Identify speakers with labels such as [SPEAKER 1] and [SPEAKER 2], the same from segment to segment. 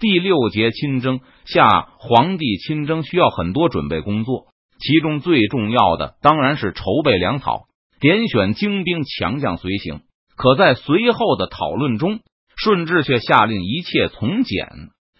[SPEAKER 1] 第六节亲征下，皇帝亲征需要很多准备工作，其中最重要的当然是筹备粮草，点选精兵强将随行。可在随后的讨论中，顺治却下令一切从简，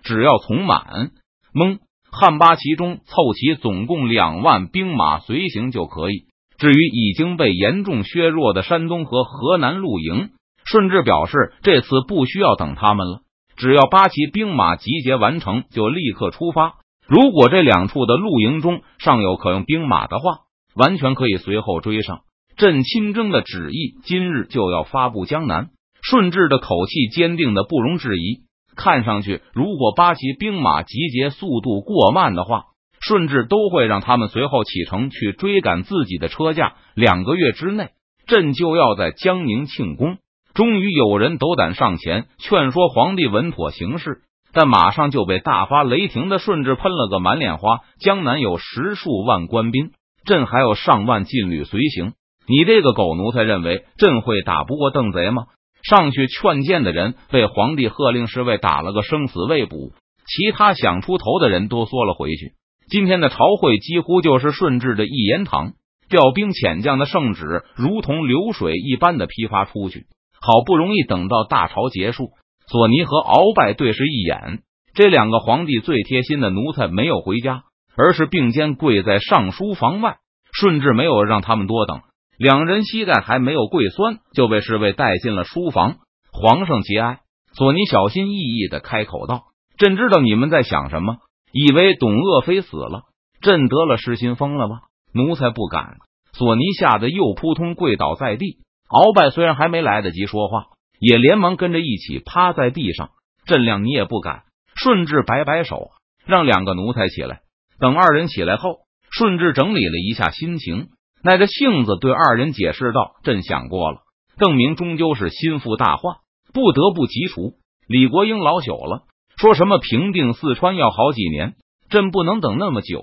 [SPEAKER 1] 只要从满蒙汉八旗中凑齐总共两万兵马随行就可以。至于已经被严重削弱的山东和河南露营，顺治表示这次不需要等他们了。只要八旗兵马集结完成，就立刻出发。如果这两处的露营中尚有可用兵马的话，完全可以随后追上。朕亲征的旨意今日就要发布江南。顺治的口气坚定的不容置疑。看上去，如果八旗兵马集结速度过慢的话，顺治都会让他们随后启程去追赶自己的车驾。两个月之内，朕就要在江宁庆功。终于有人斗胆上前劝说皇帝稳妥行事，但马上就被大发雷霆的顺治喷了个满脸花。江南有十数万官兵，朕还有上万禁旅随行，你这个狗奴才认为朕会打不过邓贼吗？上去劝谏的人被皇帝喝令侍卫打了个生死未卜，其他想出头的人都缩了回去。今天的朝会几乎就是顺治的一言堂，调兵遣将的圣旨如同流水一般的批发出去。好不容易等到大朝结束，索尼和鳌拜对视一眼，这两个皇帝最贴心的奴才没有回家，而是并肩跪在上书房外。顺治没有让他们多等，两人膝盖还没有跪酸，就被侍卫带进了书房。皇上节哀。索尼小心翼翼的开口道：“朕知道你们在想什么，以为董鄂妃死了，朕得了失心疯了吗？奴才不敢。”索尼吓得又扑通跪倒在地。鳌拜虽然还没来得及说话，也连忙跟着一起趴在地上。朕亮，你也不敢。顺治摆摆手，让两个奴才起来。等二人起来后，顺治整理了一下心情，耐着性子对二人解释道：“朕想过了，邓明终究是心腹大患，不得不急除。李国英老朽了，说什么平定四川要好几年，朕不能等那么久，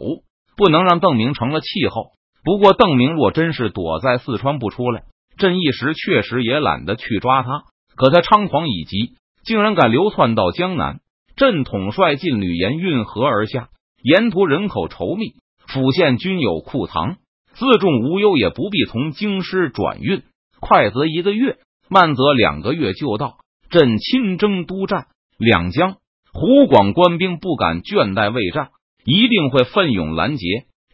[SPEAKER 1] 不能让邓明成了气候。不过，邓明若真是躲在四川不出来，朕一时确实也懒得去抓他，可他猖狂已极，竟然敢流窜到江南。朕统帅禁旅沿运河而下，沿途人口稠密，府县均有库藏，自重无忧，也不必从京师转运。快则一个月，慢则两个月就到。朕亲征督战两江，湖广官兵不敢倦怠未战，一定会奋勇拦截。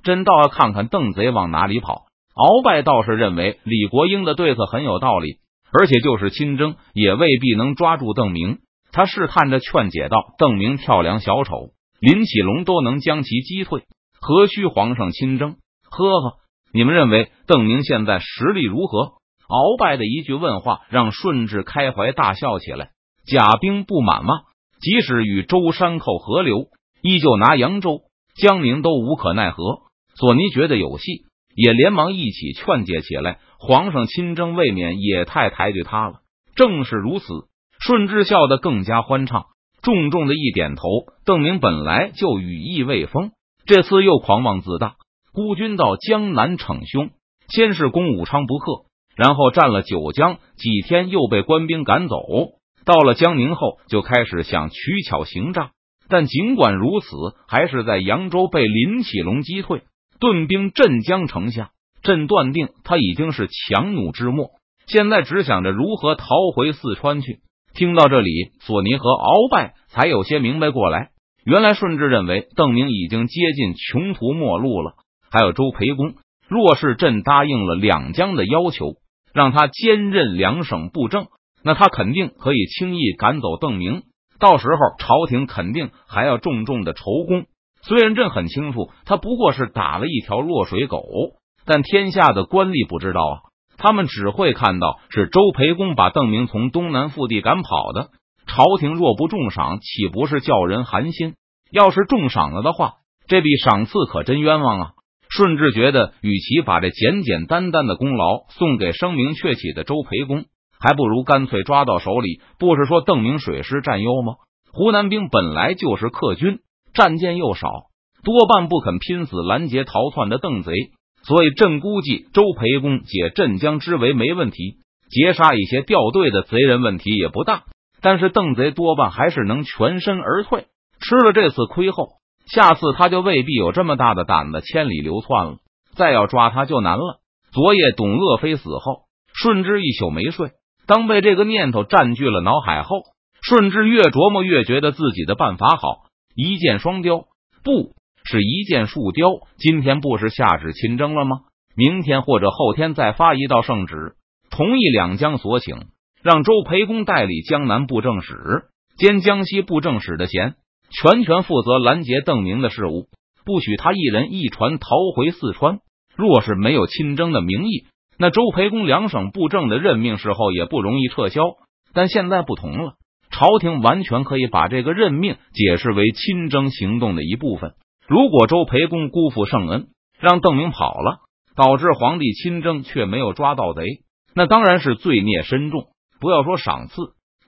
[SPEAKER 1] 朕倒要看看邓贼往哪里跑。鳌拜倒是认为李国英的对策很有道理，而且就是亲征也未必能抓住邓明。他试探着劝解道：“邓明跳梁小丑，林启龙都能将其击退，何须皇上亲征？”呵呵，你们认为邓明现在实力如何？鳌拜的一句问话让顺治开怀大笑起来。甲兵不满吗？即使与舟山口合流，依旧拿扬州、江宁都无可奈何。索尼觉得有戏。也连忙一起劝解起来。皇上亲征，未免也太抬举他了。正是如此，顺治笑得更加欢畅，重重的一点头。邓明本来就羽翼未丰，这次又狂妄自大，孤军到江南逞凶，先是攻武昌不克，然后占了九江，几天又被官兵赶走。到了江宁后，就开始想取巧行诈，但尽管如此，还是在扬州被林启龙击退。顿兵镇江城下，朕断定他已经是强弩之末，现在只想着如何逃回四川去。听到这里，索尼和鳌拜才有些明白过来，原来顺治认为邓明已经接近穷途末路了。还有周培公，若是朕答应了两江的要求，让他兼任两省布政，那他肯定可以轻易赶走邓明，到时候朝廷肯定还要重重的酬功。虽然朕很清楚，他不过是打了一条落水狗，但天下的官吏不知道啊，他们只会看到是周培公把邓明从东南腹地赶跑的。朝廷若不重赏，岂不是叫人寒心？要是重赏了的话，这笔赏赐可真冤枉啊！顺治觉得，与其把这简简单单的功劳送给声名鹊起的周培公，还不如干脆抓到手里。不是说邓明水师占优吗？湖南兵本来就是客军。战舰又少，多半不肯拼死拦截逃窜的邓贼，所以朕估计周培公解镇江之围没问题，截杀一些掉队的贼人问题也不大。但是邓贼多半还是能全身而退。吃了这次亏后，下次他就未必有这么大的胆子千里流窜了。再要抓他就难了。昨夜董鄂妃死后，顺治一宿没睡。当被这个念头占据了脑海后，顺治越琢磨越觉得自己的办法好。一箭双雕，不是一箭数雕。今天不是下旨亲征了吗？明天或者后天再发一道圣旨，同意两江所请，让周培公代理江南布政使兼江西布政使的衔，全权负责拦截邓明的事务，不许他一人一船逃回四川。若是没有亲征的名义，那周培公两省布政的任命事后也不容易撤销。但现在不同了，朝廷完全可以把这个任命解释为亲征行动的一部分。如果周培公辜负圣恩，让邓明跑了，导致皇帝亲征却没有抓到贼，那当然是罪孽深重。不要说赏赐，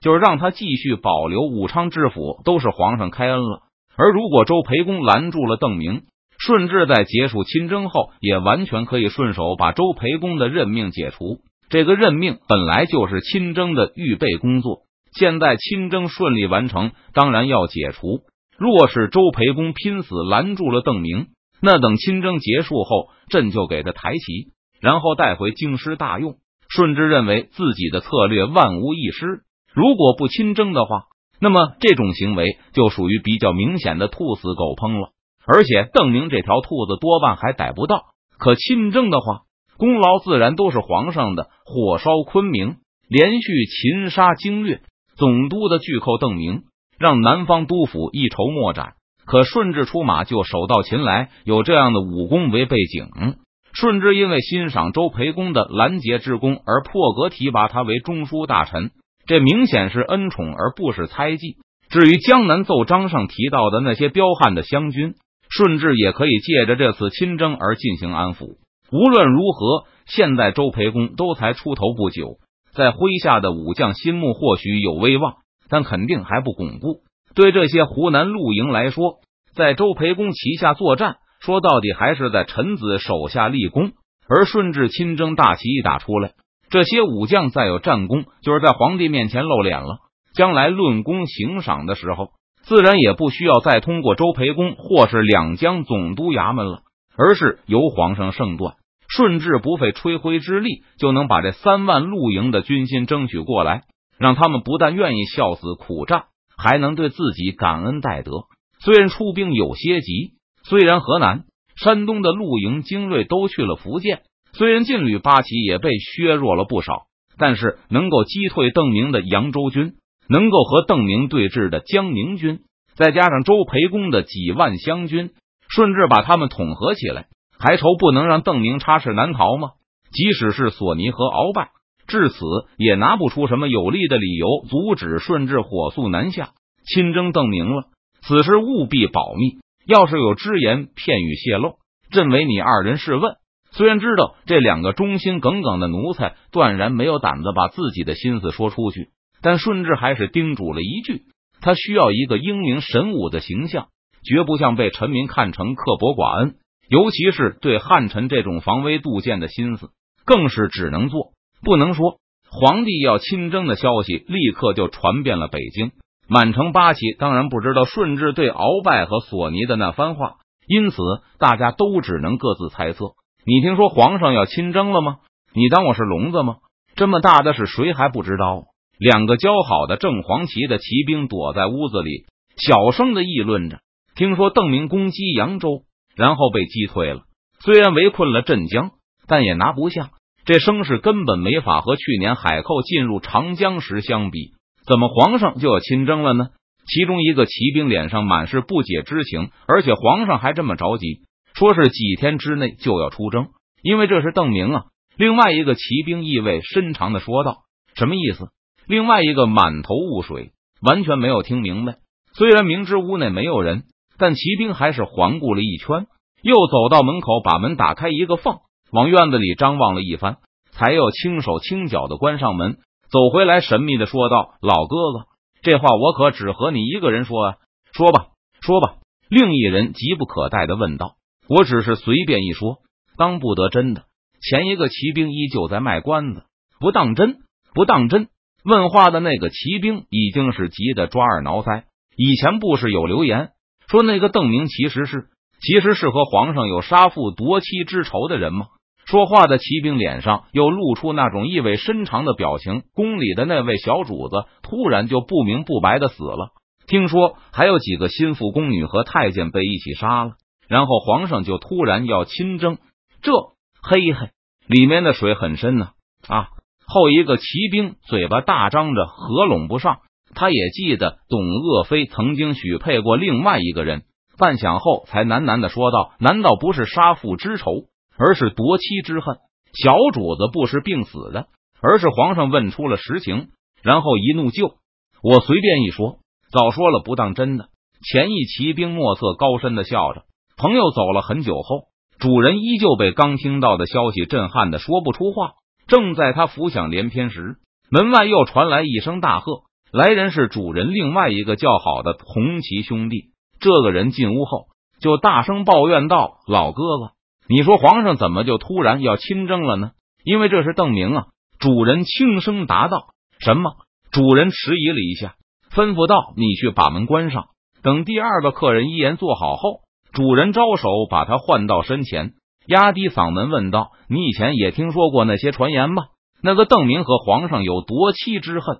[SPEAKER 1] 就是让他继续保留武昌知府，都是皇上开恩了。而如果周培公拦住了邓明，顺治在结束亲征后，也完全可以顺手把周培公的任命解除。这个任命本来就是亲征的预备工作，现在亲征顺利完成，当然要解除。若是周培公拼死拦住了邓明，那等亲征结束后，朕就给他抬旗，然后带回京师大用。顺治认为自己的策略万无一失。如果不亲征的话，那么这种行为就属于比较明显的兔死狗烹了。而且邓明这条兔子多半还逮不到，可亲征的话，功劳自然都是皇上的。火烧昆明，连续擒杀经略总督的巨寇邓明，让南方督府一筹莫展。可顺治出马就手到擒来，有这样的武功为背景。顺治因为欣赏周培公的拦截之功而破格提拔他为中书大臣，这明显是恩宠而不是猜忌。至于江南奏章上提到的那些彪悍的湘军，顺治也可以借着这次亲征而进行安抚。无论如何，现在周培公都才出头不久，在麾下的武将心目或许有威望，但肯定还不巩固。对这些湖南露营来说，在周培公旗下作战，说到底还是在臣子手下立功。而顺治亲征大旗一打出来，这些武将再有战功，就是在皇帝面前露脸了。将来论功行赏的时候。自然也不需要再通过周培公或是两江总督衙门了，而是由皇上圣断，顺治不费吹灰之力就能把这三万露营的军心争取过来，让他们不但愿意效死苦战，还能对自己感恩戴德。虽然出兵有些急，虽然河南、山东的露营精锐都去了福建，虽然劲旅八旗也被削弱了不少，但是能够击退邓明的扬州军。能够和邓明对峙的江宁军，再加上周培公的几万湘军，顺治把他们统合起来，还愁不能让邓明插翅难逃吗？即使是索尼和鳌拜，至此也拿不出什么有力的理由阻止顺治火速南下亲征邓明了。此事务必保密，要是有只言片语泄露，朕为你二人试问。虽然知道这两个忠心耿耿的奴才断然没有胆子把自己的心思说出去。但顺治还是叮嘱了一句：“他需要一个英明神武的形象，绝不像被臣民看成刻薄寡恩。尤其是对汉臣这种防微杜渐的心思，更是只能做不能说。”皇帝要亲征的消息立刻就传遍了北京，满城八旗当然不知道顺治对鳌拜和索尼的那番话，因此大家都只能各自猜测。你听说皇上要亲征了吗？你当我是聋子吗？这么大的事，谁还不知道？两个交好的正黄旗的骑兵躲在屋子里，小声的议论着。听说邓明攻击扬州，然后被击退了。虽然围困了镇江，但也拿不下。这声势根本没法和去年海寇进入长江时相比。怎么皇上就要亲征了呢？其中一个骑兵脸上满是不解之情，而且皇上还这么着急，说是几天之内就要出征，因为这是邓明啊。另外一个骑兵意味深长的说道：“什么意思？”另外一个满头雾水，完全没有听明白。虽然明知屋内没有人，但骑兵还是环顾了一圈，又走到门口，把门打开一个缝，往院子里张望了一番，才又轻手轻脚的关上门，走回来，神秘的说道：“老哥哥，这话我可只和你一个人说啊，说吧，说吧。”另一人急不可待的问道：“我只是随便一说，当不得真的。”前一个骑兵依旧在卖关子，不当真，不当真。问话的那个骑兵已经是急得抓耳挠腮。以前不是有流言说那个邓明其实是其实是和皇上有杀父夺妻之仇的人吗？说话的骑兵脸上又露出那种意味深长的表情。宫里的那位小主子突然就不明不白的死了，听说还有几个心腹宫女和太监被一起杀了，然后皇上就突然要亲征。这嘿嘿，里面的水很深呢啊！后一个骑兵嘴巴大张着，合拢不上。他也记得董鄂妃曾经许配过另外一个人，半晌后才喃喃的说道：“难道不是杀父之仇，而是夺妻之恨？”小主子不是病死的，而是皇上问出了实情，然后一怒就我随便一说，早说了不当真的。前一骑兵莫测高深的笑着。朋友走了很久后，主人依旧被刚听到的消息震撼的说不出话。正在他浮想联翩时，门外又传来一声大喝。来人是主人另外一个叫好的红旗兄弟。这个人进屋后就大声抱怨道：“老哥哥，你说皇上怎么就突然要亲征了呢？因为这是邓明啊。”主人轻声答道：“什么？”主人迟疑了一下，吩咐道：“你去把门关上。”等第二个客人一言做好后，主人招手把他唤到身前，压低嗓门问道：“你以前也听说过那些传言吗？那个邓明和皇上有夺妻之恨？”